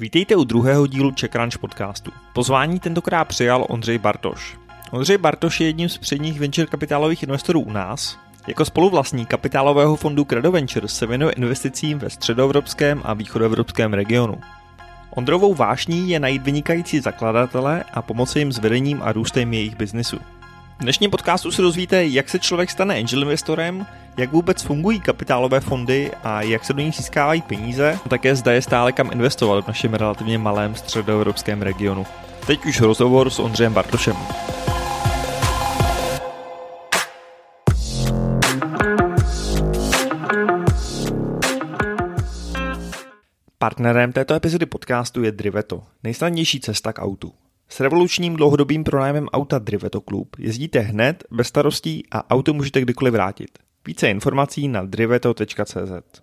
Vítejte u druhého dílu Crunch podcastu. Pozvání tentokrát přijal Ondřej Bartoš. Ondřej Bartoš je jedním z předních venture kapitálových investorů u nás. Jako spoluvlastník kapitálového fondu Credo Ventures se věnuje investicím ve středoevropském a východoevropském regionu. Ondrovou vášní je najít vynikající zakladatele a pomoci jim s vedením a růstem jejich biznisu. V dnešním podcastu se dozvíte, jak se člověk stane angel investorem, jak vůbec fungují kapitálové fondy a jak se do nich získávají peníze, a také zda je stále kam investovat v našem relativně malém středoevropském regionu. Teď už rozhovor s Ondřejem Bartošem. Partnerem této epizody podcastu je Driveto, nejsnadnější cesta k autu. S revolučním dlouhodobým pronájmem auta Driveto Club jezdíte hned, bez starostí a auto můžete kdykoliv vrátit. Více informací na driveto.cz.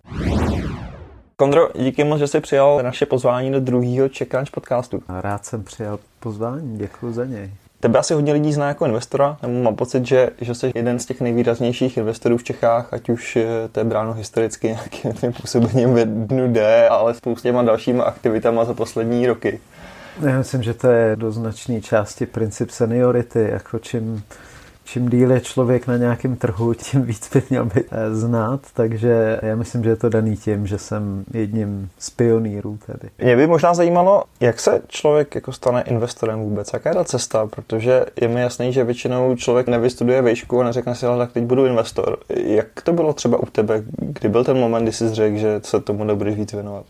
Kondro, díky moc, že jsi přijal naše pozvání do druhého Czech Crunch podcastu. Rád jsem přijal pozvání, děkuji za něj. Tebe asi hodně lidí zná jako investora, nebo mám pocit, že, že jsi jeden z těch nejvýraznějších investorů v Čechách, ať už eh, to je bráno historicky nějakým tím působením ve dnu D, ale spoustěma dalšíma aktivitama za poslední roky. Já myslím, že to je do značné části princip seniority, jako čím čím díl je člověk na nějakém trhu, tím víc by měl být eh, znát, takže já myslím, že je to daný tím, že jsem jedním z pionýrů tady. Mě by možná zajímalo, jak se člověk jako stane investorem vůbec, jaká je ta cesta, protože je mi jasný, že většinou člověk nevystuduje vejšku a neřekne si, ale tak teď budu investor. Jak to bylo třeba u tebe, kdy byl ten moment, kdy jsi řekl, že se tomu nebudeš víc věnovat?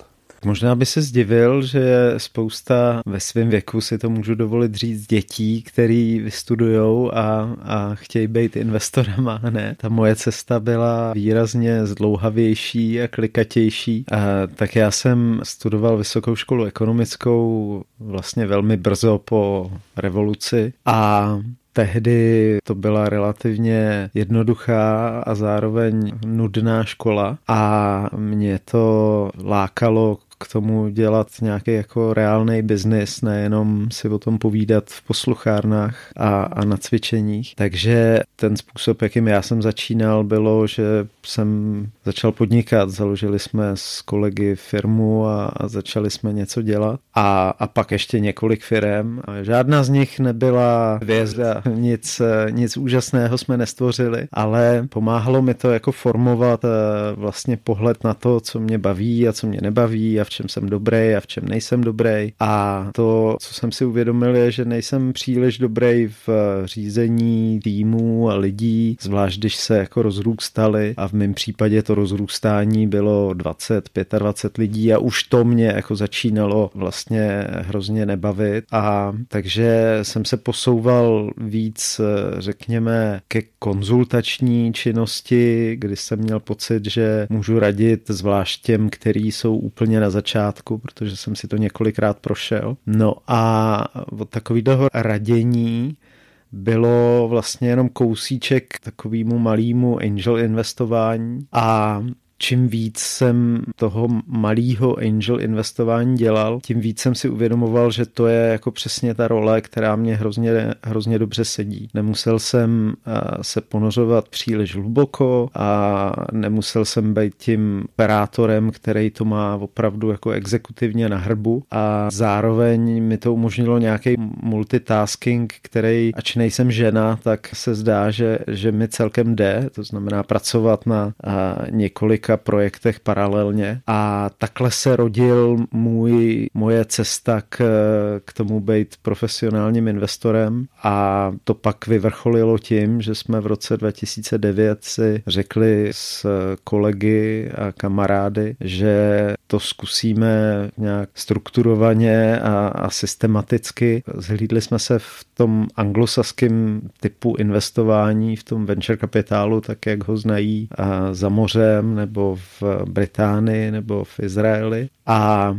Možná by se zdivil, že spousta ve svém věku si to můžu dovolit říct dětí, který vystudujou a, a chtějí být investorama. Ne, ta moje cesta byla výrazně zdlouhavější a klikatější. A, tak já jsem studoval vysokou školu ekonomickou vlastně velmi brzo po revoluci a tehdy to byla relativně jednoduchá a zároveň nudná škola a mě to lákalo k tomu dělat nějaký jako reálný biznis, nejenom si o tom povídat v posluchárnách a, a na cvičeních. Takže ten způsob, jakým já jsem začínal, bylo, že jsem začal podnikat. Založili jsme s kolegy firmu a, a začali jsme něco dělat. A, a pak ještě několik firm. Žádná z nich nebyla hvězda, nic, nic úžasného jsme nestvořili, ale pomáhalo mi to jako formovat eh, vlastně pohled na to, co mě baví a co mě nebaví a v čem jsem dobrý a v čem nejsem dobrý. A to, co jsem si uvědomil, je, že nejsem příliš dobrý v řízení týmů a lidí, zvlášť když se jako rozrůstali a v mém případě to rozrůstání bylo 20, 25 lidí a už to mě jako začínalo vlastně hrozně nebavit a takže jsem se posouval víc, řekněme, ke konzultační činnosti, kdy jsem měl pocit, že můžu radit zvlášť těm, který jsou úplně na začátku, protože jsem si to několikrát prošel. No a od takového radění bylo vlastně jenom kousíček takovému malému angel investování a čím víc jsem toho malého angel investování dělal, tím víc jsem si uvědomoval, že to je jako přesně ta role, která mě hrozně, hrozně dobře sedí. Nemusel jsem eh, se ponořovat příliš hluboko a nemusel jsem být tím operátorem, který to má opravdu jako exekutivně na hrbu a zároveň mi to umožnilo nějaký multitasking, který, ač nejsem žena, tak se zdá, že, že mi celkem jde, to znamená pracovat na eh, několik několika projektech paralelně a takhle se rodil můj, moje cesta k, k tomu být profesionálním investorem a to pak vyvrcholilo tím, že jsme v roce 2009 si řekli s kolegy a kamarády, že to zkusíme nějak strukturovaně a, a systematicky. Zhlídli jsme se v tom anglosaském typu investování, v tom venture kapitálu, tak jak ho znají a za mořem nebo nebo v Británii nebo v Izraeli a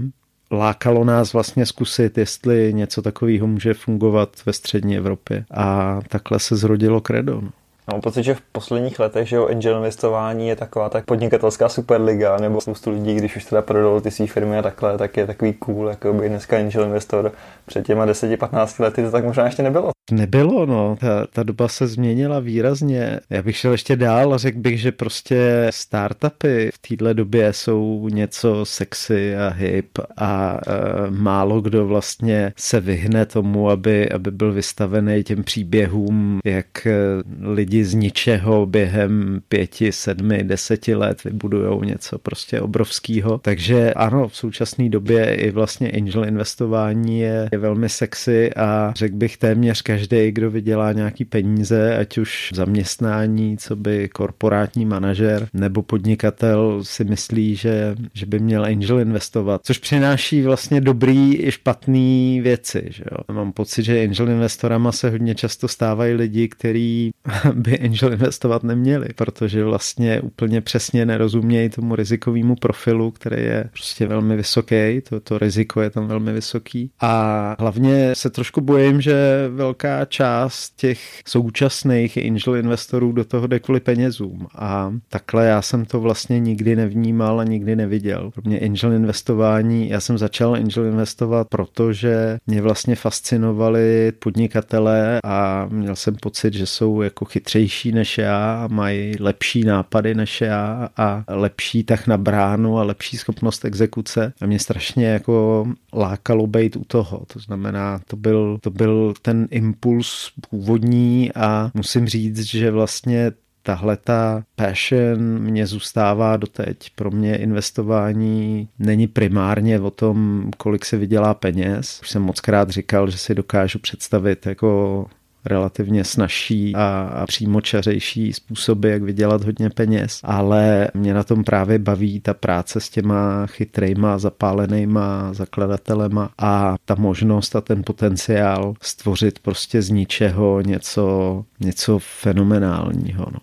lákalo nás vlastně zkusit, jestli něco takového může fungovat ve střední Evropě. A takhle se zrodilo Credo. No. Mám pocit, že v posledních letech, že o angel investování je taková tak podnikatelská superliga, nebo spoustu lidí, když už teda prodal ty své firmy a takhle, tak je takový cool, jako by dneska angel investor. Před těma 10-15 lety to tak možná ještě nebylo. Nebylo, no. Ta, ta doba se změnila výrazně. Já bych šel ještě dál a řekl bych, že prostě startupy v téhle době jsou něco sexy a hip a e, málo kdo vlastně se vyhne tomu, aby, aby byl vystavený těm příběhům, jak e, lidi z ničeho během pěti, sedmi, deseti let vybudujou něco prostě obrovského. Takže ano, v současné době i vlastně angel investování je velmi sexy a řekl bych téměř každý, kdo vydělá nějaký peníze, ať už zaměstnání, co by korporátní manažer nebo podnikatel si myslí, že, že by měl angel investovat, což přináší vlastně dobrý i špatný věci. Že jo? Mám pocit, že angel investorama se hodně často stávají lidi, kteří by angel investovat neměli, protože vlastně úplně přesně nerozumějí tomu rizikovému profilu, který je prostě velmi vysoký, to, to riziko je tam velmi vysoký a hlavně se trošku bojím, že velká část těch současných angel investorů do toho jde kvůli penězům a takhle já jsem to vlastně nikdy nevnímal a nikdy neviděl. Pro mě angel investování, já jsem začal angel investovat, protože mě vlastně fascinovali podnikatelé a měl jsem pocit, že jsou jako chytřejší než já a mají lepší nápady než já a lepší tak na bránu a lepší schopnost exekuce. A mě strašně jako lákalo být u toho. To znamená, to byl, to byl ten impuls původní a musím říct, že vlastně tahle ta passion mě zůstává doteď. Pro mě investování není primárně o tom, kolik se vydělá peněz. Už jsem moc krát říkal, že si dokážu představit jako relativně snažší a, přímočařejší způsoby, jak vydělat hodně peněz, ale mě na tom právě baví ta práce s těma chytrejma, zapálenýma zakladatelema a ta možnost a ten potenciál stvořit prostě z ničeho něco, něco fenomenálního. No.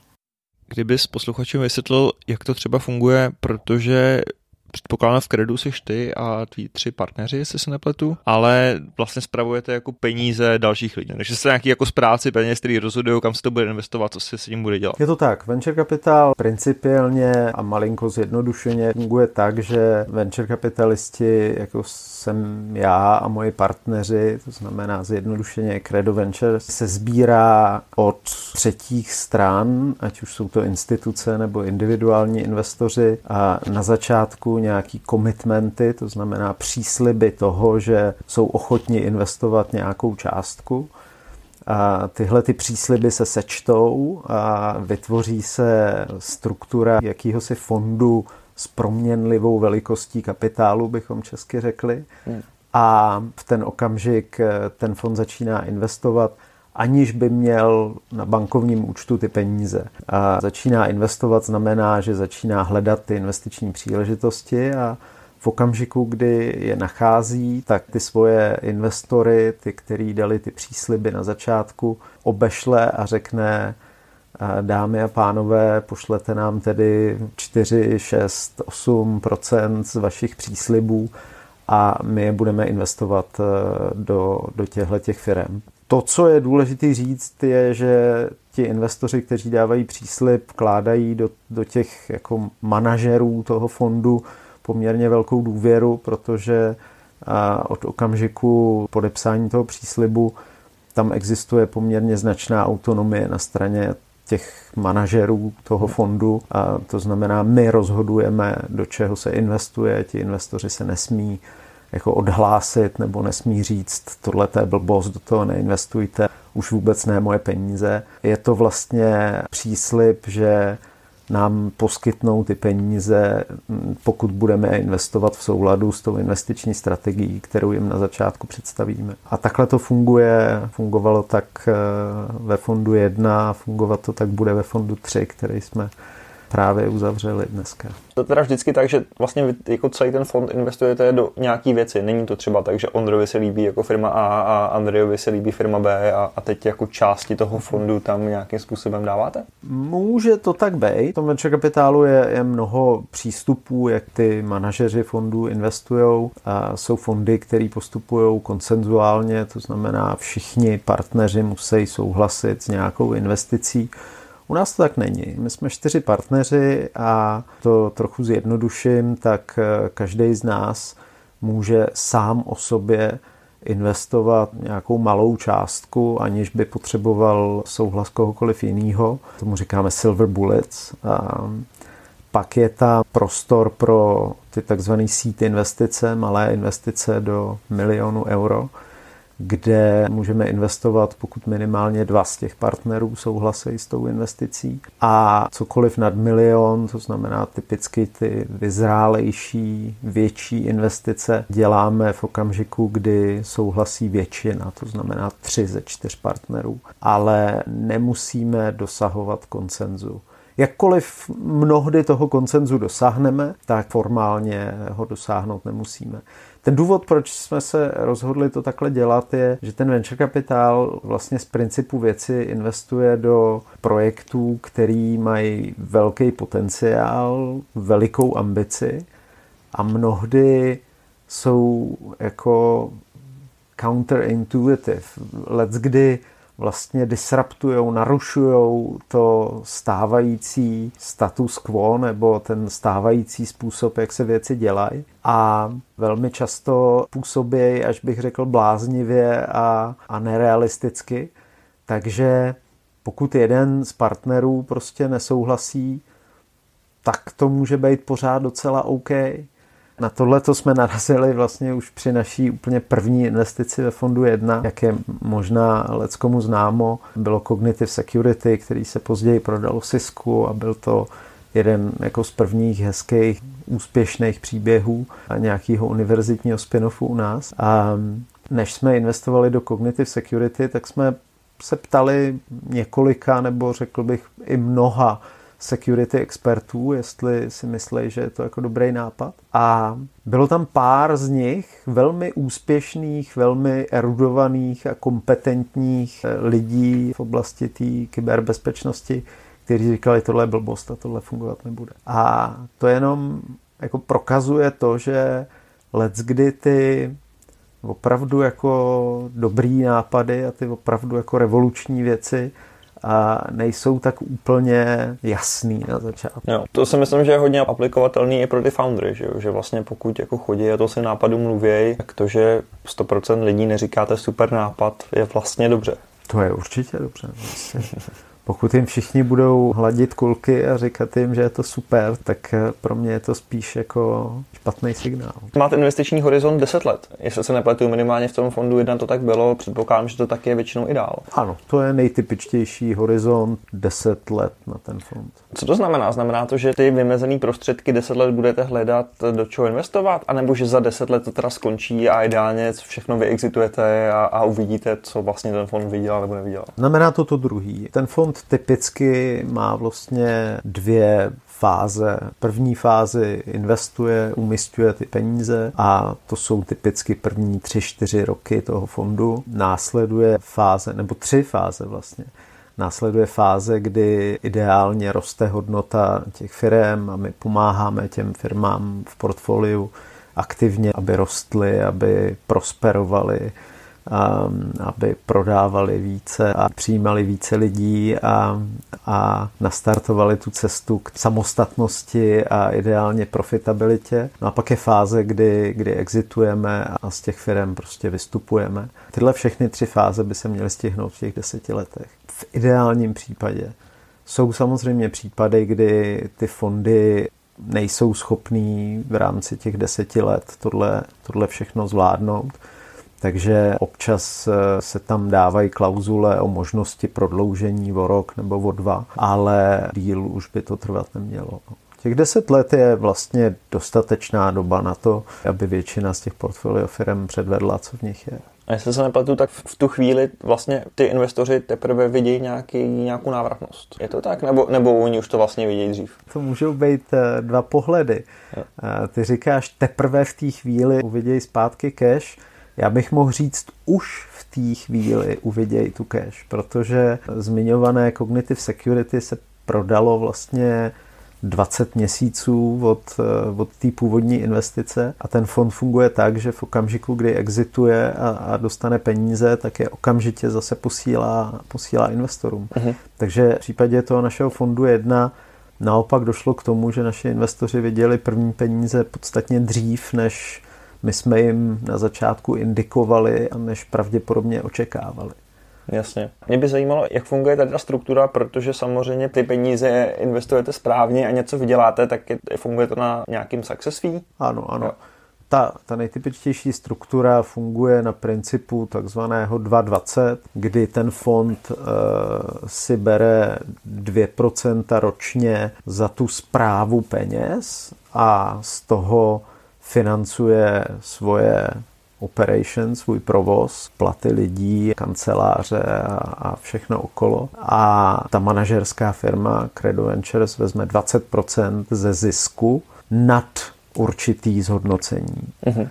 Kdybys posluchačům vysvětlil, jak to třeba funguje, protože předpokládám v kredu jsi ty a tví tři partneři, jestli se nepletu, ale vlastně spravujete jako peníze dalších lidí. Takže jste nějaký jako zpráci peněz, který rozhodují, kam se to bude investovat, co se s tím bude dělat. Je to tak. Venture capital principiálně a malinko zjednodušeně funguje tak, že venture kapitalisti, jako jsem já a moji partneři, to znamená zjednodušeně Credo Venture, se sbírá od třetích stran, ať už jsou to instituce nebo individuální investoři a na začátku nějaký komitmenty, to znamená přísliby toho, že jsou ochotni investovat nějakou částku. A tyhle ty přísliby se sečtou a vytvoří se struktura jakýhosi fondu s proměnlivou velikostí kapitálu, bychom česky řekli. Hmm. A v ten okamžik ten fond začíná investovat aniž by měl na bankovním účtu ty peníze. A začíná investovat znamená, že začíná hledat ty investiční příležitosti a v okamžiku, kdy je nachází, tak ty svoje investory, ty, který dali ty přísliby na začátku, obešle a řekne, dámy a pánové, pošlete nám tedy 4, 6, 8% z vašich příslibů a my je budeme investovat e, do, do těchto těch firm. To, co je důležité říct, je, že ti investoři, kteří dávají příslip, vkládají do, do těch jako manažerů toho fondu poměrně velkou důvěru, protože od okamžiku podepsání toho příslibu tam existuje poměrně značná autonomie na straně těch manažerů toho fondu. A to znamená, my rozhodujeme, do čeho se investuje, ti investoři se nesmí jako odhlásit nebo nesmí říct, tohle je blbost, do toho neinvestujte, už vůbec ne moje peníze. Je to vlastně příslip, že nám poskytnou ty peníze, pokud budeme investovat v souladu s tou investiční strategií, kterou jim na začátku představíme. A takhle to funguje. Fungovalo tak eh, ve fondu 1, fungovat to tak bude ve fondu 3, který jsme právě uzavřeli dneska. To teda vždycky tak, že vlastně vy jako celý ten fond investujete do nějaký věci. Není to třeba tak, že Ondrovi se líbí jako firma A a Andrejovi se líbí firma B a, a teď jako části toho fondu tam nějakým způsobem dáváte? Může to tak být. V tom venture kapitálu je, je mnoho přístupů, jak ty manažeři fondů investují. Jsou fondy, které postupují konsenzuálně, to znamená všichni partneři musí souhlasit s nějakou investicí. U nás to tak není. My jsme čtyři partneři a to trochu zjednoduším, tak eh, každý z nás může sám o sobě investovat nějakou malou částku, aniž by potřeboval souhlas kohokoliv jiného. Tomu říkáme silver bullets. A pak je ta prostor pro ty takzvané seed investice, malé investice do milionu euro, kde můžeme investovat, pokud minimálně dva z těch partnerů souhlasí s tou investicí. A cokoliv nad milion, to znamená typicky ty vyzrálejší, větší investice, děláme v okamžiku, kdy souhlasí většina, to znamená tři ze čtyř partnerů. Ale nemusíme dosahovat koncenzu. Jakkoliv mnohdy toho koncenzu dosáhneme, tak formálně ho dosáhnout nemusíme. Ten důvod, proč jsme se rozhodli to takhle dělat, je, že ten venture kapitál vlastně z principu věci investuje do projektů, který mají velký potenciál, velikou ambici a mnohdy jsou jako counterintuitive. Let's kdy vlastně disruptují, narušují to stávající status quo nebo ten stávající způsob, jak se věci dělají a velmi často působí, až bych řekl, bláznivě a, a nerealisticky. Takže pokud jeden z partnerů prostě nesouhlasí, tak to může být pořád docela OK. Na tohle to jsme narazili vlastně už při naší úplně první investici ve fondu 1, jak je možná leckomu známo, bylo Cognitive Security, který se později prodalo Cisco a byl to jeden jako z prvních hezkých úspěšných příběhů a nějakého univerzitního spin-offu u nás. A než jsme investovali do Cognitive Security, tak jsme se ptali několika, nebo řekl bych i mnoha security expertů, jestli si myslí, že je to jako dobrý nápad. A bylo tam pár z nich velmi úspěšných, velmi erudovaných a kompetentních eh, lidí v oblasti té kyberbezpečnosti, kteří říkali, tohle je blbost a tohle fungovat nebude. A to jenom jako prokazuje to, že let's kdy ty opravdu jako dobrý nápady a ty opravdu jako revoluční věci a nejsou tak úplně jasný na začátku. Jo, to si myslím, že je hodně aplikovatelný i pro ty foundry, že, že vlastně pokud jako chodí a to si nápadu mluví, tak to, že 100% lidí neříkáte super nápad, je vlastně dobře. To je určitě dobře. Vlastně. Pokud jim všichni budou hladit kulky a říkat jim, že je to super, tak eh, pro mě je to spíš jako špatný signál. Máte investiční horizont 10 let. Jestli se nepletu, minimálně v tom fondu jedna to tak bylo, předpokládám, že to tak je většinou i dál. Ano, to je nejtypičtější horizont 10 let na ten fond. Co to znamená? Znamená to, že ty vymezené prostředky 10 let budete hledat, do čeho investovat, anebo že za 10 let to teda skončí a ideálně všechno vyexitujete a, a uvidíte, co vlastně ten fond vydělal nebo nevydělal? Znamená to to druhý. Ten fond fond typicky má vlastně dvě fáze. První fázi investuje, umistuje ty peníze a to jsou typicky první tři, čtyři roky toho fondu. Následuje fáze, nebo tři fáze vlastně. Následuje fáze, kdy ideálně roste hodnota těch firm a my pomáháme těm firmám v portfoliu aktivně, aby rostly, aby prosperovaly aby prodávali více a přijímali více lidí a, a nastartovali tu cestu k samostatnosti a ideálně profitabilitě. No a pak je fáze, kdy, kdy exitujeme a z těch firm prostě vystupujeme. Tyhle všechny tři fáze by se měly stihnout v těch deseti letech. V ideálním případě. Jsou samozřejmě případy, kdy ty fondy nejsou schopný v rámci těch deseti let tohle, tohle všechno zvládnout takže občas eh, se tam dávají klauzule o možnosti prodloužení o rok nebo o dva, ale díl už by to trvat nemělo. Těch deset let je vlastně dostatečná doba na to, aby většina z těch portfolio firm předvedla, co v nich je. A jestli se nepletu, tak v tu chvíli vlastně ty investoři teprve vidějí nějaký, nějakou návratnost. Je to tak? Nebo, nebo oni už to vlastně vidějí dřív? To můžou být eh, dva pohledy. Jo. Eh, ty říkáš, teprve v té chvíli uvidějí zpátky cash, já bych mohl říct, už v té chvíli uvidějí tu cash, protože zmiňované Cognitive Security se prodalo vlastně 20 měsíců od, od té původní investice a ten fond funguje tak, že v okamžiku, kdy exituje a, a dostane peníze, tak je okamžitě zase posílá, posílá investorům. Uh-huh. Takže v případě toho našeho fondu jedna naopak došlo k tomu, že naši investoři viděli první peníze podstatně dřív, než my jsme jim na začátku indikovali a než pravděpodobně očekávali. Jasně. Mě by zajímalo, jak funguje tady ta struktura, protože samozřejmě ty peníze investujete správně a něco vyděláte, tak je, funguje to na nějakým success fee? Ano, ano. Jo. Ta, ta nejtypičtější struktura funguje na principu takzvaného 220, kdy ten fond e, si bere 2% ročně za tu zprávu peněz a z toho financuje svoje operation, svůj provoz, platy lidí, kanceláře a, a všechno okolo. A ta manažerská firma Credo Ventures vezme 20% ze zisku nad určitý zhodnocení. Uh-huh.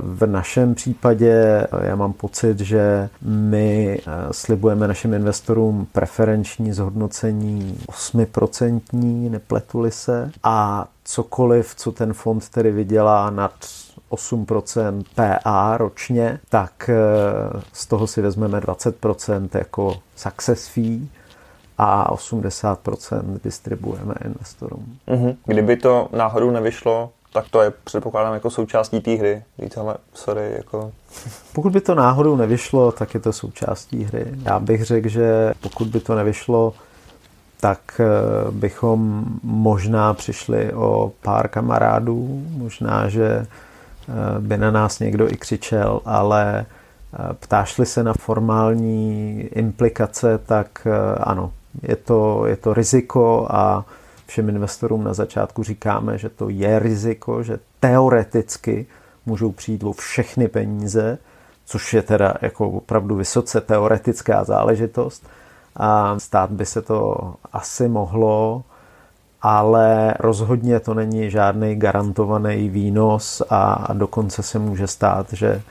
V našem případě já mám pocit, že my eh, slibujeme našim investorům preferenční zhodnocení 8%, nepletuli se, a cokoliv, co ten fond tedy vydělá nad 8% PA ročně, tak eh, z toho si vezmeme 20% jako success fee a 80% distribuujeme investorům. Mm-hmm. Kdyby to náhodou nevyšlo, tak to je předpokládám jako součástí té hry. Víte, ale sorry, jako... Pokud by to náhodou nevyšlo, tak je to součástí hry. Já bych řekl, že pokud by to nevyšlo, tak eh, bychom možná přišli o pár kamarádů, možná, že eh, by na nás někdo i křičel, ale eh, ptášli se na formální implikace, tak ano, je to, je to riziko a všem investorům na začátku říkáme, že to je riziko, že teoreticky můžou přijít o všechny peníze, což je teda jako opravdu vysoce teoretická záležitost a stát by se to asi mohlo, ale rozhodně to není žádný garantovaný výnos a, dokonce se může stát, že,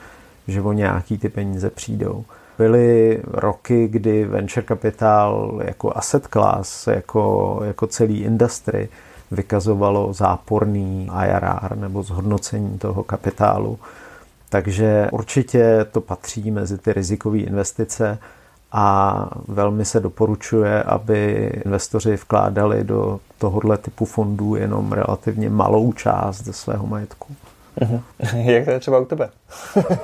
že o nějaký ty peníze přijdou. Byly roky, kdy venture capital jako asset class, jako, jako celý industry vykazovalo záporný IRR nebo zhodnocení toho kapitálu. Takže určitě to patří mezi ty rizikové investice a velmi se doporučuje, aby investoři vkládali do tohohle typu fondů jenom relativně malou část ze svého majetku. Uh-huh. Jak to je třeba u tebe?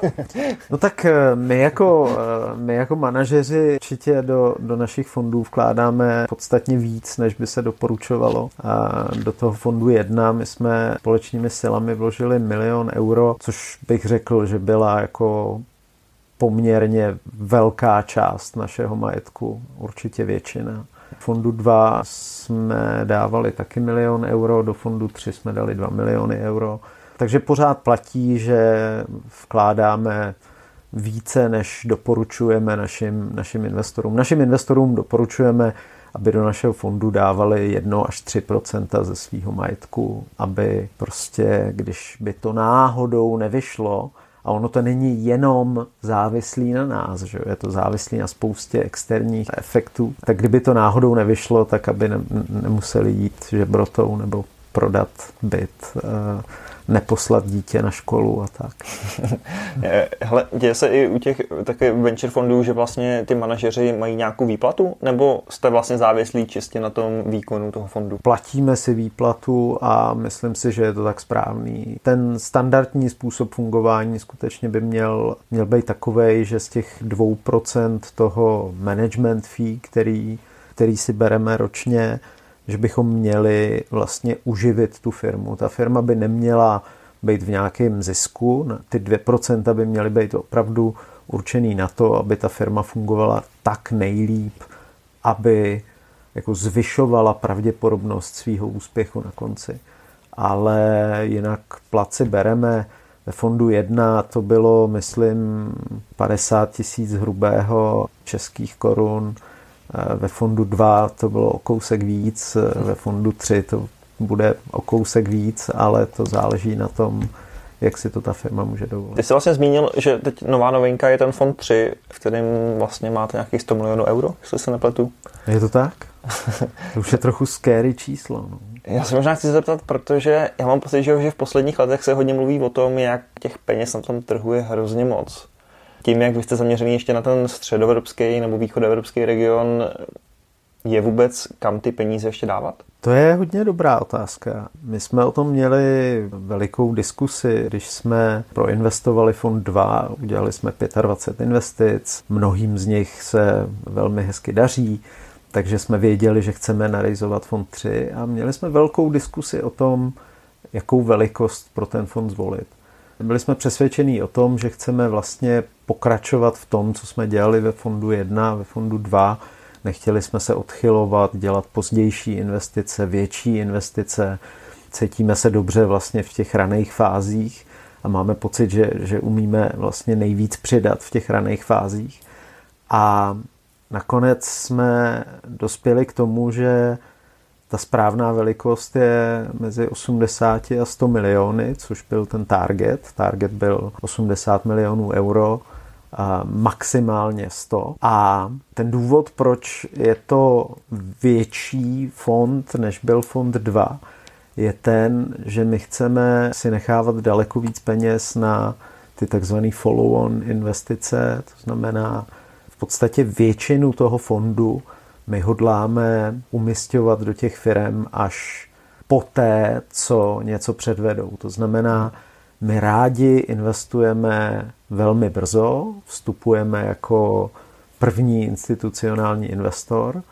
no tak eh, my jako, eh, my jako manažeři určitě do, do našich fondů vkládáme podstatně víc, než by se doporučovalo. A do toho fondu jedna my jsme společnými silami vložili milion euro, což bych řekl, že byla jako poměrně velká část našeho majetku, určitě většina. Fondu 2 jsme dávali taky milion euro, do fondu 3 jsme dali 2 miliony euro. Takže pořád platí, že vkládáme více, než doporučujeme našim, našim investorům. Našim investorům doporučujeme, aby do našeho fondu dávali 1 až 3% ze svého majetku, aby prostě, když by to náhodou nevyšlo, a ono to není jenom závislý na nás, že je to závislý na spoustě externích efektů. Tak kdyby to náhodou nevyšlo, tak aby ne, nemuseli jít žebrotou nebo prodat byt. Neposlat dítě na školu a tak. Hele, děje se i u těch taky venture fondů, že vlastně ty manažeři mají nějakou výplatu, nebo jste vlastně závislí čistě na tom výkonu toho fondu? Platíme si výplatu a myslím si, že je to tak správný. Ten standardní způsob fungování skutečně by měl, měl být takový, že z těch 2% toho management fee, který, který si bereme ročně, že bychom měli vlastně uživit tu firmu. Ta firma by neměla být v nějakém zisku, ty 2% by měly být opravdu určený na to, aby ta firma fungovala tak nejlíp, aby jako zvyšovala pravděpodobnost svého úspěchu na konci. Ale jinak placi bereme ve fondu 1 to bylo, myslím, 50 tisíc hrubého českých korun, ve fondu 2 to bylo o kousek víc, eh, ve fondu 3 to bude o kousek víc, ale to záleží na tom, jak si to ta firma může dovolit. Ty jsi vlastně zmínil, že teď nová novinka je ten fond 3, v kterém vlastně máte nějakých 100 milionů euro, jestli se nepletu. Je to tak? to už je trochu scary číslo. No. Já se možná chci zeptat, protože já mám pocit, že v posledních letech se hodně mluví o tom, jak těch peněz na tom trhu je hrozně moc tím, jak vy jste zaměřený ještě na ten středoevropský nebo východoevropský region, je vůbec kam ty peníze ještě dávat? To je hodně dobrá otázka. My jsme o tom měli velikou diskusi, když jsme proinvestovali fond 2, udělali jsme 25 investic, mnohým z nich se velmi hezky daří, takže jsme věděli, že chceme narizovat fond 3 a měli jsme velkou diskusi o tom, jakou velikost pro ten fond zvolit. Byli jsme přesvědčení o tom, že chceme vlastně pokračovat v tom, co jsme dělali ve fondu 1, ve fondu 2. Nechtěli jsme se odchylovat, dělat pozdější investice, větší investice. Cítíme se dobře vlastně v těch raných fázích a máme pocit, že, že umíme vlastně nejvíc přidat v těch raných fázích. A nakonec jsme dospěli k tomu, že ta správná velikost je mezi 80 a 100 miliony, což byl ten target. Target byl 80 milionů euro, maximálně 100. A ten důvod, proč je to větší fond, než byl fond 2, je ten, že my chceme si nechávat daleko víc peněz na ty takzvané follow-on investice, to znamená v podstatě většinu toho fondu my hodláme umistovat do těch firm až poté, co něco předvedou. To znamená, my rádi investujeme velmi brzo, vstupujeme jako první institucionální investor,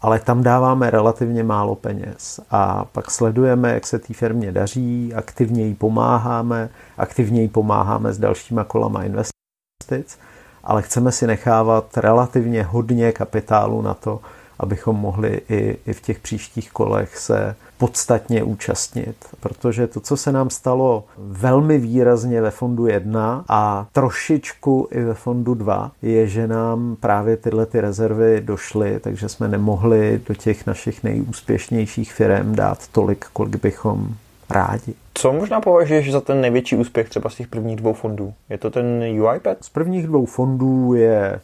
ale tam dáváme relativně málo peněz a pak sledujeme, jak se té firmě daří, aktivně jí pomáháme, aktivně jí pomáháme s dalšíma kolama investic ale chceme si nechávat relativně hodně kapitálu na to, abychom mohli i, i v těch příštích kolech se podstatně účastnit, protože to, co se nám stalo velmi výrazně ve fondu 1 a trošičku i ve fondu 2, je, že nám právě tyhle ty rezervy došly, takže jsme nemohli do těch našich nejúspěšnějších firm dát tolik, kolik bychom rádi. Co možná považuješ za ten největší úspěch třeba z těch prvních dvou fondů? Je to ten UiPath? Z prvních dvou fondů je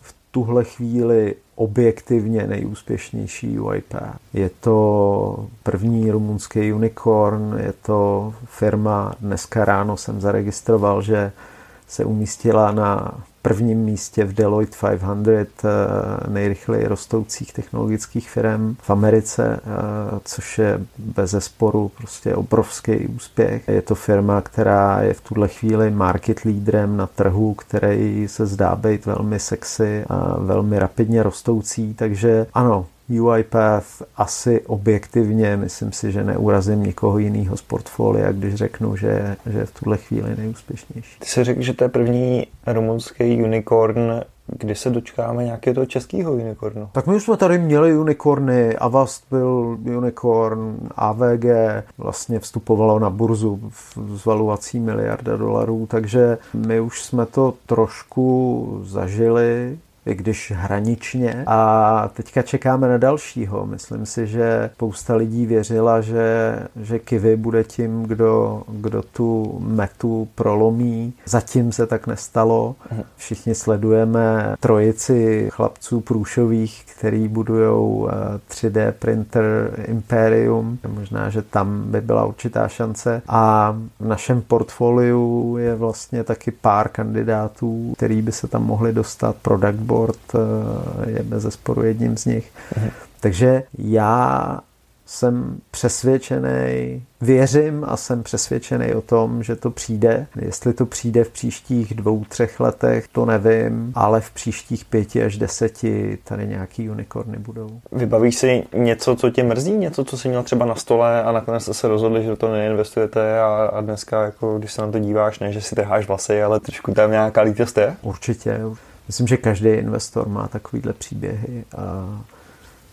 v tuhle chvíli objektivně nejúspěšnější UiPath. Je to první rumunský unicorn, je to firma, dneska ráno jsem zaregistroval, že se umístila na prvním místě v Deloitte 500 eh, nejrychleji rostoucích technologických firm v Americe, eh, což je bez zesporu prostě obrovský úspěch. Je to firma, která je v tuhle chvíli market leaderem na trhu, který se zdá být velmi sexy a velmi rapidně rostoucí, takže ano, UiPath asi objektivně, myslím si, že neurazím nikoho jiného z portfolia, když řeknu, že, že je v tuhle chvíli nejúspěšnější. Ty jsi řekl, že to je první rumunský unicorn, kdy se dočkáme nějakého toho českého unicornu? Tak my už jsme tady měli unicorny, Avast byl unicorn, AVG vlastně vstupovalo na burzu s valuací miliarda dolarů, takže my už jsme to trošku zažili i když hraničně. A teďka čekáme na dalšího. Myslím si, že spousta lidí věřila, že, že Kivy bude tím, kdo, kdo tu metu prolomí. Zatím se tak nestalo. Všichni sledujeme trojici chlapců průšových, který budují 3D eh, printer Imperium. Možná, že tam by byla určitá šance. A v našem portfoliu je vlastně taky pár kandidátů, který by se tam mohli dostat. Product Board eh, je bez zesporu jedním z nich. Mhm. Takže já jsem přesvědčený, věřím a jsem přesvědčený o tom, že to přijde. Jestli to přijde v příštích dvou, třech letech, to nevím, ale v příštích pěti až deseti tady nějaký unikorny budou. Vybavíš si něco, co tě mrzí? Něco, co jsi měl třeba na stole a nakonec jste se rozhodli, že do toho neinvestujete a, a dneska, jako, když se na to díváš, ne, že si trháš vlasy, ale trošku tam nějaká lítost je? Určitě. Myslím, že každý investor má takovýhle příběhy a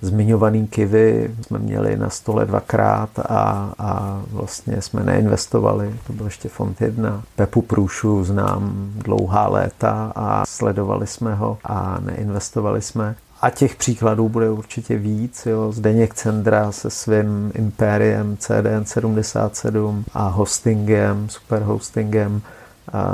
zmiňovaný kivy jsme měli na stole dvakrát a, a vlastně jsme neinvestovali. To byl ještě fond jedna. Pepu Průšu znám dlouhá léta a sledovali jsme ho a neinvestovali jsme. A těch příkladů bude určitě víc. Jo. Zdeněk Cendra se svým impériem CDN 77 a hostingem, super hostingem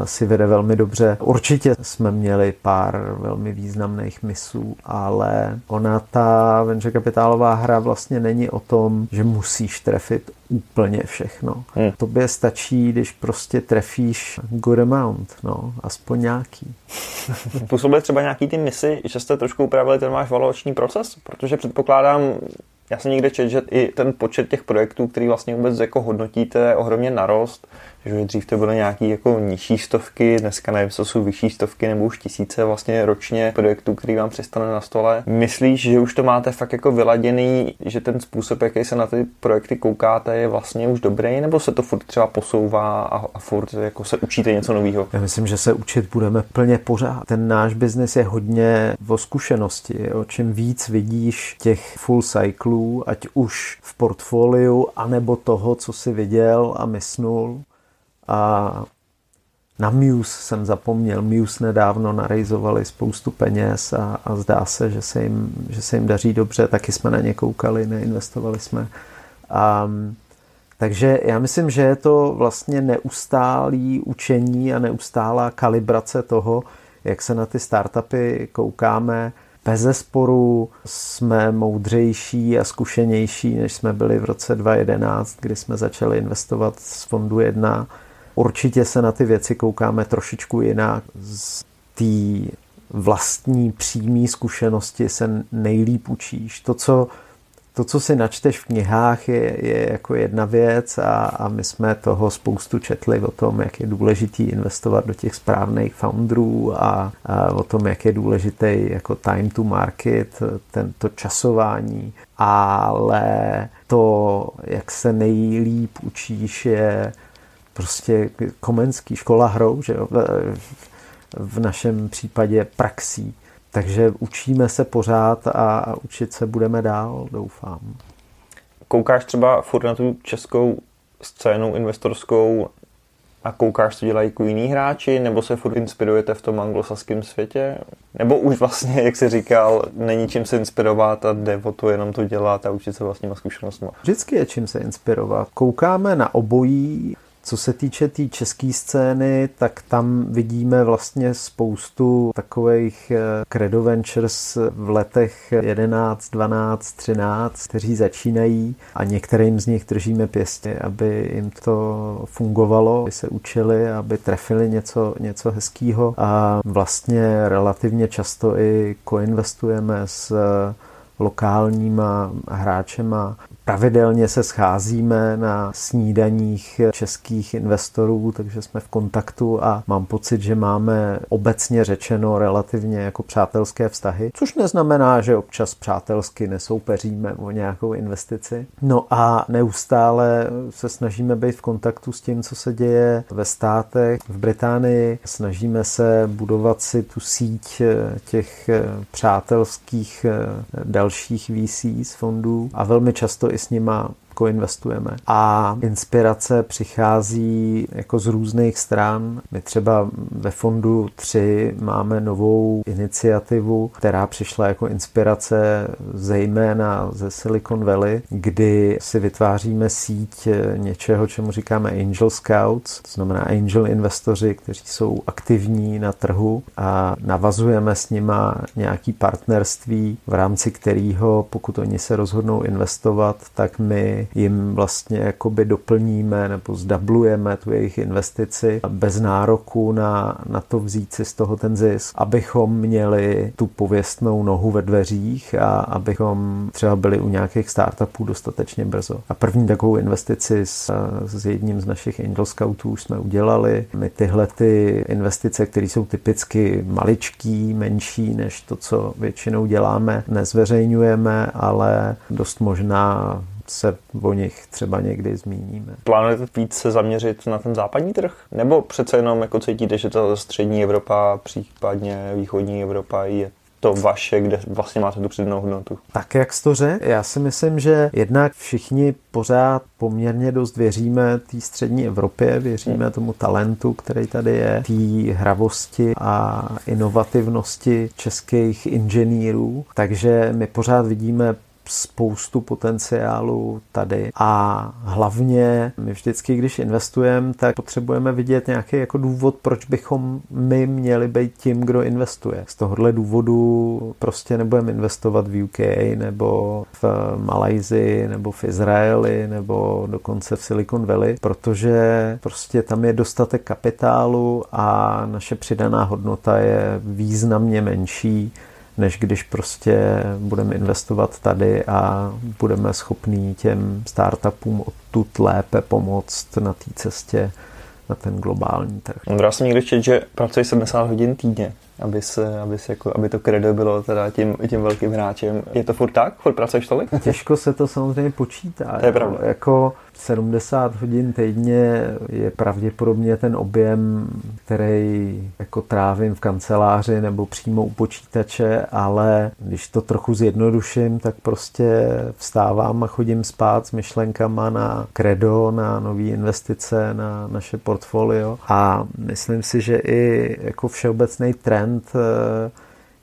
si vede velmi dobře. Určitě jsme měli pár velmi významných misů, ale ona ta venture kapitálová hra vlastně není o tom, že musíš trefit úplně všechno. Hmm. Tobě stačí, když prostě trefíš good amount, no, aspoň nějaký. Působily třeba nějaký ty misy, že jste trošku upravili ten váš valuační proces? Protože předpokládám, Já jsem někde četl, že i ten počet těch projektů, který vlastně vůbec jako hodnotíte, ohromně narost že dřív to byly nějaký jako nižší stovky, dneska nevím, co jsou vyšší stovky nebo už tisíce vlastně ročně projektů, který vám přistane na stole. Myslíš, že už to máte fakt jako vyladěný, že ten způsob, jaký se na ty projekty koukáte, je vlastně už dobrý, nebo se to furt třeba posouvá a, a furt jako se učíte něco nového? Já myslím, že se učit budeme plně pořád. Ten náš biznis je hodně o zkušenosti. O čím víc vidíš těch full cyclů, ať už v portfoliu, anebo toho, co si viděl a mysnul, a na Muse jsem zapomněl. Muse nedávno narejzovali spoustu peněz a, a zdá se, že se, jim, že se jim daří dobře. Taky jsme na ně koukali, neinvestovali jsme. A, takže já myslím, že je to vlastně neustálý učení a neustálá kalibrace toho, jak se na ty startupy koukáme. Bez zesporu jsme moudřejší a zkušenější, než jsme byli v roce 2011, kdy jsme začali investovat z fondu 1 Určitě se na ty věci koukáme trošičku jinak. Z té vlastní přímé zkušenosti se nejlíp učíš. To, co, to, co si načteš v knihách, je, je jako jedna věc a, a my jsme toho spoustu četli o tom, jak je důležitý investovat do těch správných founderů a, a o tom, jak je důležitý jako time to market, tento časování, ale to, jak se nejlíp učíš, je prostě komenský škola hrou, že jo, v našem případě praxí. Takže učíme se pořád a učit se budeme dál, doufám. Koukáš třeba furt na tu českou scénu investorskou a koukáš, co dělají jako jiní hráči, nebo se furt inspirujete v tom anglosaském světě? Nebo už vlastně, jak jsi říkal, není čím se inspirovat a jde o to jenom to dělat a učit se vlastníma zkušenostmi? Vždycky je čím se inspirovat. Koukáme na obojí, co se týče té tý české scény, tak tam vidíme vlastně spoustu takových eh, credo ventures v letech 11, 12, 13, kteří začínají a některým z nich držíme pěstě, aby jim to fungovalo, aby se učili, aby trefili něco, něco hezkého a vlastně relativně často i koinvestujeme s lokálníma hráčema Pravidelně se scházíme na snídaních českých investorů, takže jsme v kontaktu a mám pocit, že máme obecně řečeno relativně jako přátelské vztahy, což neznamená, že občas přátelsky nesoupeříme o nějakou investici. No a neustále se snažíme být v kontaktu s tím, co se děje ve státech, v Británii. Snažíme se budovat si tu síť těch přátelských dalších VC z fondů a velmi často i nima koinvestujeme. A inspirace přichází jako z různých stran. My třeba ve fondu 3 máme novou iniciativu, která přišla jako inspirace zejména ze Silicon Valley, kdy si vytváříme síť něčeho, čemu říkáme Angel Scouts, to znamená angel investoři, kteří jsou aktivní na trhu a navazujeme s nima nějaký partnerství, v rámci kterého, pokud oni se rozhodnou investovat, tak my jim vlastně jakoby doplníme nebo zdablujeme tu jejich investici bez nároku na, na to vzít si z toho ten zisk, abychom měli tu pověstnou nohu ve dveřích a abychom třeba byli u nějakých startupů dostatečně brzo. A první takovou investici s, s jedním z našich Angel Scoutů už jsme udělali. My tyhle ty investice, které jsou typicky maličký, menší než to, co většinou děláme, nezveřejňujeme, ale dost možná se o nich třeba někdy zmíníme. Plánujete víc se zaměřit na ten západní trh? Nebo přece jenom jako cítíte, že ta střední Evropa, případně východní Evropa je to vaše, kde vlastně máte tu přidanou hodnotu. Tak jak jsi to řekl, já si myslím, že jednak všichni pořád poměrně dost věříme té střední Evropě, věříme hmm. tomu talentu, který tady je, té hravosti a inovativnosti českých inženýrů, takže my pořád vidíme spoustu potenciálu tady a hlavně my vždycky, když investujeme, tak potřebujeme vidět nějaký jako důvod, proč bychom my měli být tím, kdo investuje. Z tohohle důvodu prostě nebudeme investovat v UK nebo v Malajzii nebo v Izraeli nebo dokonce v Silicon Valley, protože prostě tam je dostatek kapitálu a naše přidaná hodnota je významně menší než když prostě budeme investovat tady a budeme schopní těm startupům odtud lépe pomoct na té cestě na ten globální trh. Já jsem někdy četl, že pracuje 70 hodin týdně aby, se, aby, se jako, aby to kredo bylo teda tím, tím velkým hráčem. Je to furt tak? Furt pracuješ tolik? Těžko se to samozřejmě počítá. To je pravda. Jako 70 hodin týdně je pravděpodobně ten objem, který jako trávím v kanceláři nebo přímo u počítače, ale když to trochu zjednoduším, tak prostě vstávám a chodím spát s myšlenkama na kredo, na nové investice, na naše portfolio a myslím si, že i jako všeobecný trend and uh,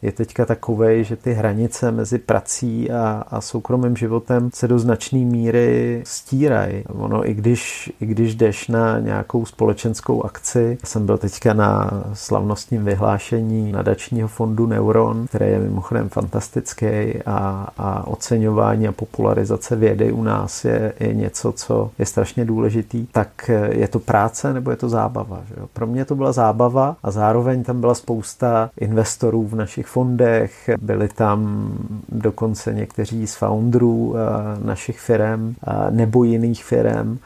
je teďka takový, že ty hranice mezi prací a, a soukromým životem se do značné míry stírají. Ono, i když, i když jdeš na nějakou společenskou akci, jsem byl teďka na slavnostním vyhlášení nadačního fondu Neuron, který je mimochodem fantastický a, a oceňování a popularizace vědy u nás je, je něco, co je strašně důležitý, tak je to práce nebo je to zábava. Že jo? Pro mě to byla zábava a zároveň tam byla spousta investorů v našich fondech, byli tam dokonce někteří z founderů eh, našich firm eh, nebo jiných firm.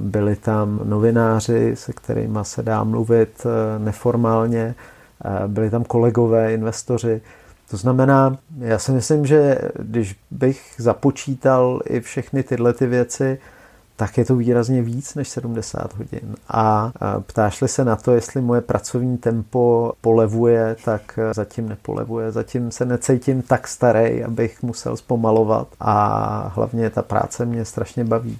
Byli tam novináři, se kterými se dá mluvit eh, neformálně, byli tam kolegové, investoři. To znamená, já si myslím, že když bych započítal i všechny tyhle ty věci, tak je to výrazně víc než 70 hodin. A ptáš-li se na to, jestli moje pracovní tempo polevuje, tak zatím nepolevuje. Zatím se necítím tak starý, abych musel zpomalovat a hlavně ta práce mě strašně baví.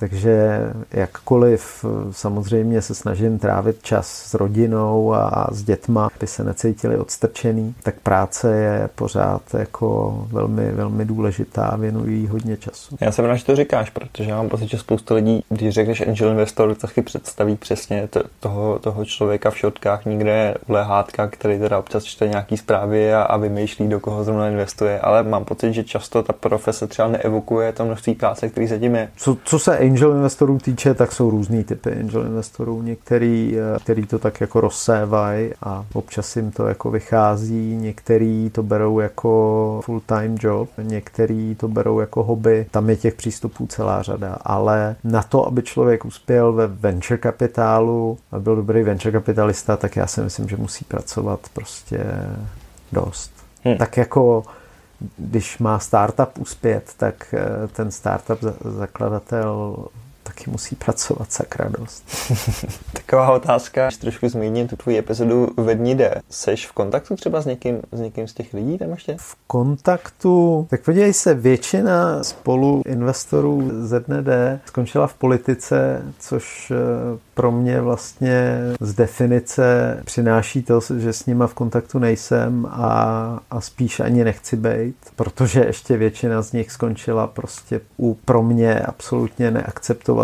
Takže jakkoliv samozřejmě se snažím trávit čas s rodinou a s dětma, aby se necítili odstrčený, tak práce je pořád jako velmi, velmi důležitá, věnují hodně času. Já jsem rád, že to říkáš, protože já mám pocit, že spousta lidí, když řekneš angel investor, tak si představí přesně to, toho, toho člověka v šotkách, nikde lehátka, který teda občas čte nějaký zprávy a, a vymýšlí, do koho zrovna investuje, ale mám pocit, že často ta profese třeba neevokuje to množství práce, který zatím je. Co, co se angel investorů týče, tak jsou různý typy angel investorů. Některý, eh, který to tak jako rozsévají a občas jim to jako vychází, některý to berou jako full-time job, některý to berou jako hobby. Tam je těch přístupů celá řada, ale na to, aby člověk uspěl ve venture kapitálu a byl dobrý venture kapitalista, tak já si myslím, že musí pracovat prostě dost. Hmm. Tak jako když má startup uspět, tak eh, ten startup zakladatel taky musí pracovat sakra dost. Taková otázka, když trošku zmíním tu tvoji epizodu ve dní jde. Seš v kontaktu třeba s někým, s někým z těch lidí tam ještě? V kontaktu, tak podívej se, většina spolu investorů ze dne D skončila v politice, což eh, pro mě vlastně z definice přináší to, že s nima v kontaktu nejsem a, a spíš ani nechci být, protože ještě většina z nich skončila prostě u pro mě absolutně neakceptovatelných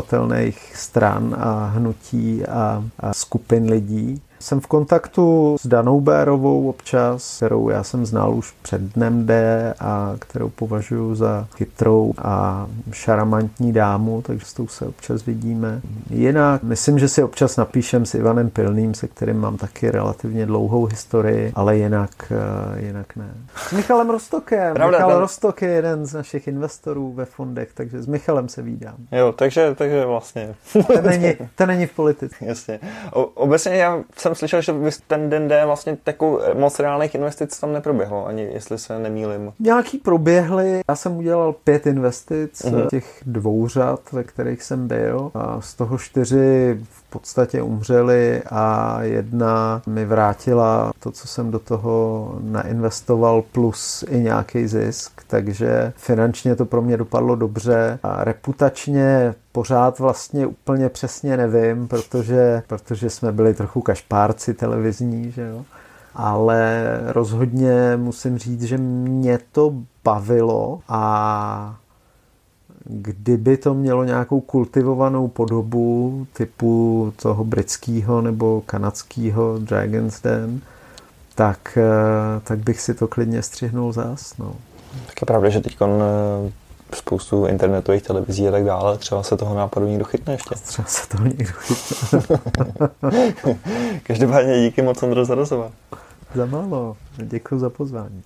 stran a hnutí a, a skupin lidí. Jsem v kontaktu s Danou Bérovou občas, kterou já jsem znal už před dnem D a kterou považuji za chytrou a šaramantní dámu, takže s tou se občas vidíme. Jinak myslím, že si občas napíšem s Ivanem Pilným, se kterým mám taky relativně dlouhou historii, ale jinak, eh, jinak ne. S Michalem Rostokem. Pravda, Michal ten... Rostok je jeden z našich investorů ve fondech, takže s Michalem se vídám. Jo, takže, takže vlastně. To není, to není v politice. Jasně. O, obecně já jsem slyšel, že ten den D vlastně takovou moc reálných investic tam neproběhlo, ani jestli se nemýlim. Nějaký proběhly. Já jsem udělal pět investic uh-huh. těch dvou řad, ve kterých jsem byl. A z toho čtyři v podstatě umřeli a jedna mi vrátila to, co jsem do toho nainvestoval, plus i nějaký zisk, takže finančně to pro mě dopadlo dobře a reputačně pořád vlastně úplně přesně nevím, protože, protože jsme byli trochu kašpárci televizní, že jo. Ale rozhodně musím říct, že mě to bavilo a kdyby to mělo nějakou kultivovanou podobu typu toho britského nebo kanadského Dragon's Den, tak, eh, tak bych si to klidně střihnul zás. No. Tak je pravda, že teď spoustu internetových televizí a tak dále. Třeba se toho nápadu někdo chytne ještě. Třeba se toho někdo chytne. Každopádně díky moc, Ondro, za rozhovor. Za málo. Děkuji za pozvání.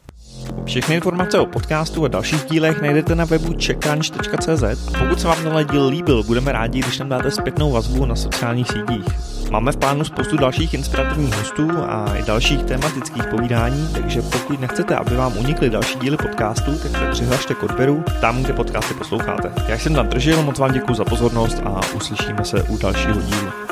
Všechny informace o podcastu a dalších dílech najdete na webu checkrunch.cz a pokud se vám tenhle díl líbil, budeme rádi, když nám dáte zpětnou vazbu na sociálních sítích. Máme v plánu spoustu dalších inspirativních hostů a i dalších tematických povídání, takže pokud nechcete, aby vám unikly další díly podcastu, tak se přihlašte k odběru tam, kde podcasty posloucháte. Jak jsem tam držel, moc vám děkuji za pozornost a uslyšíme se u dalšího dílu.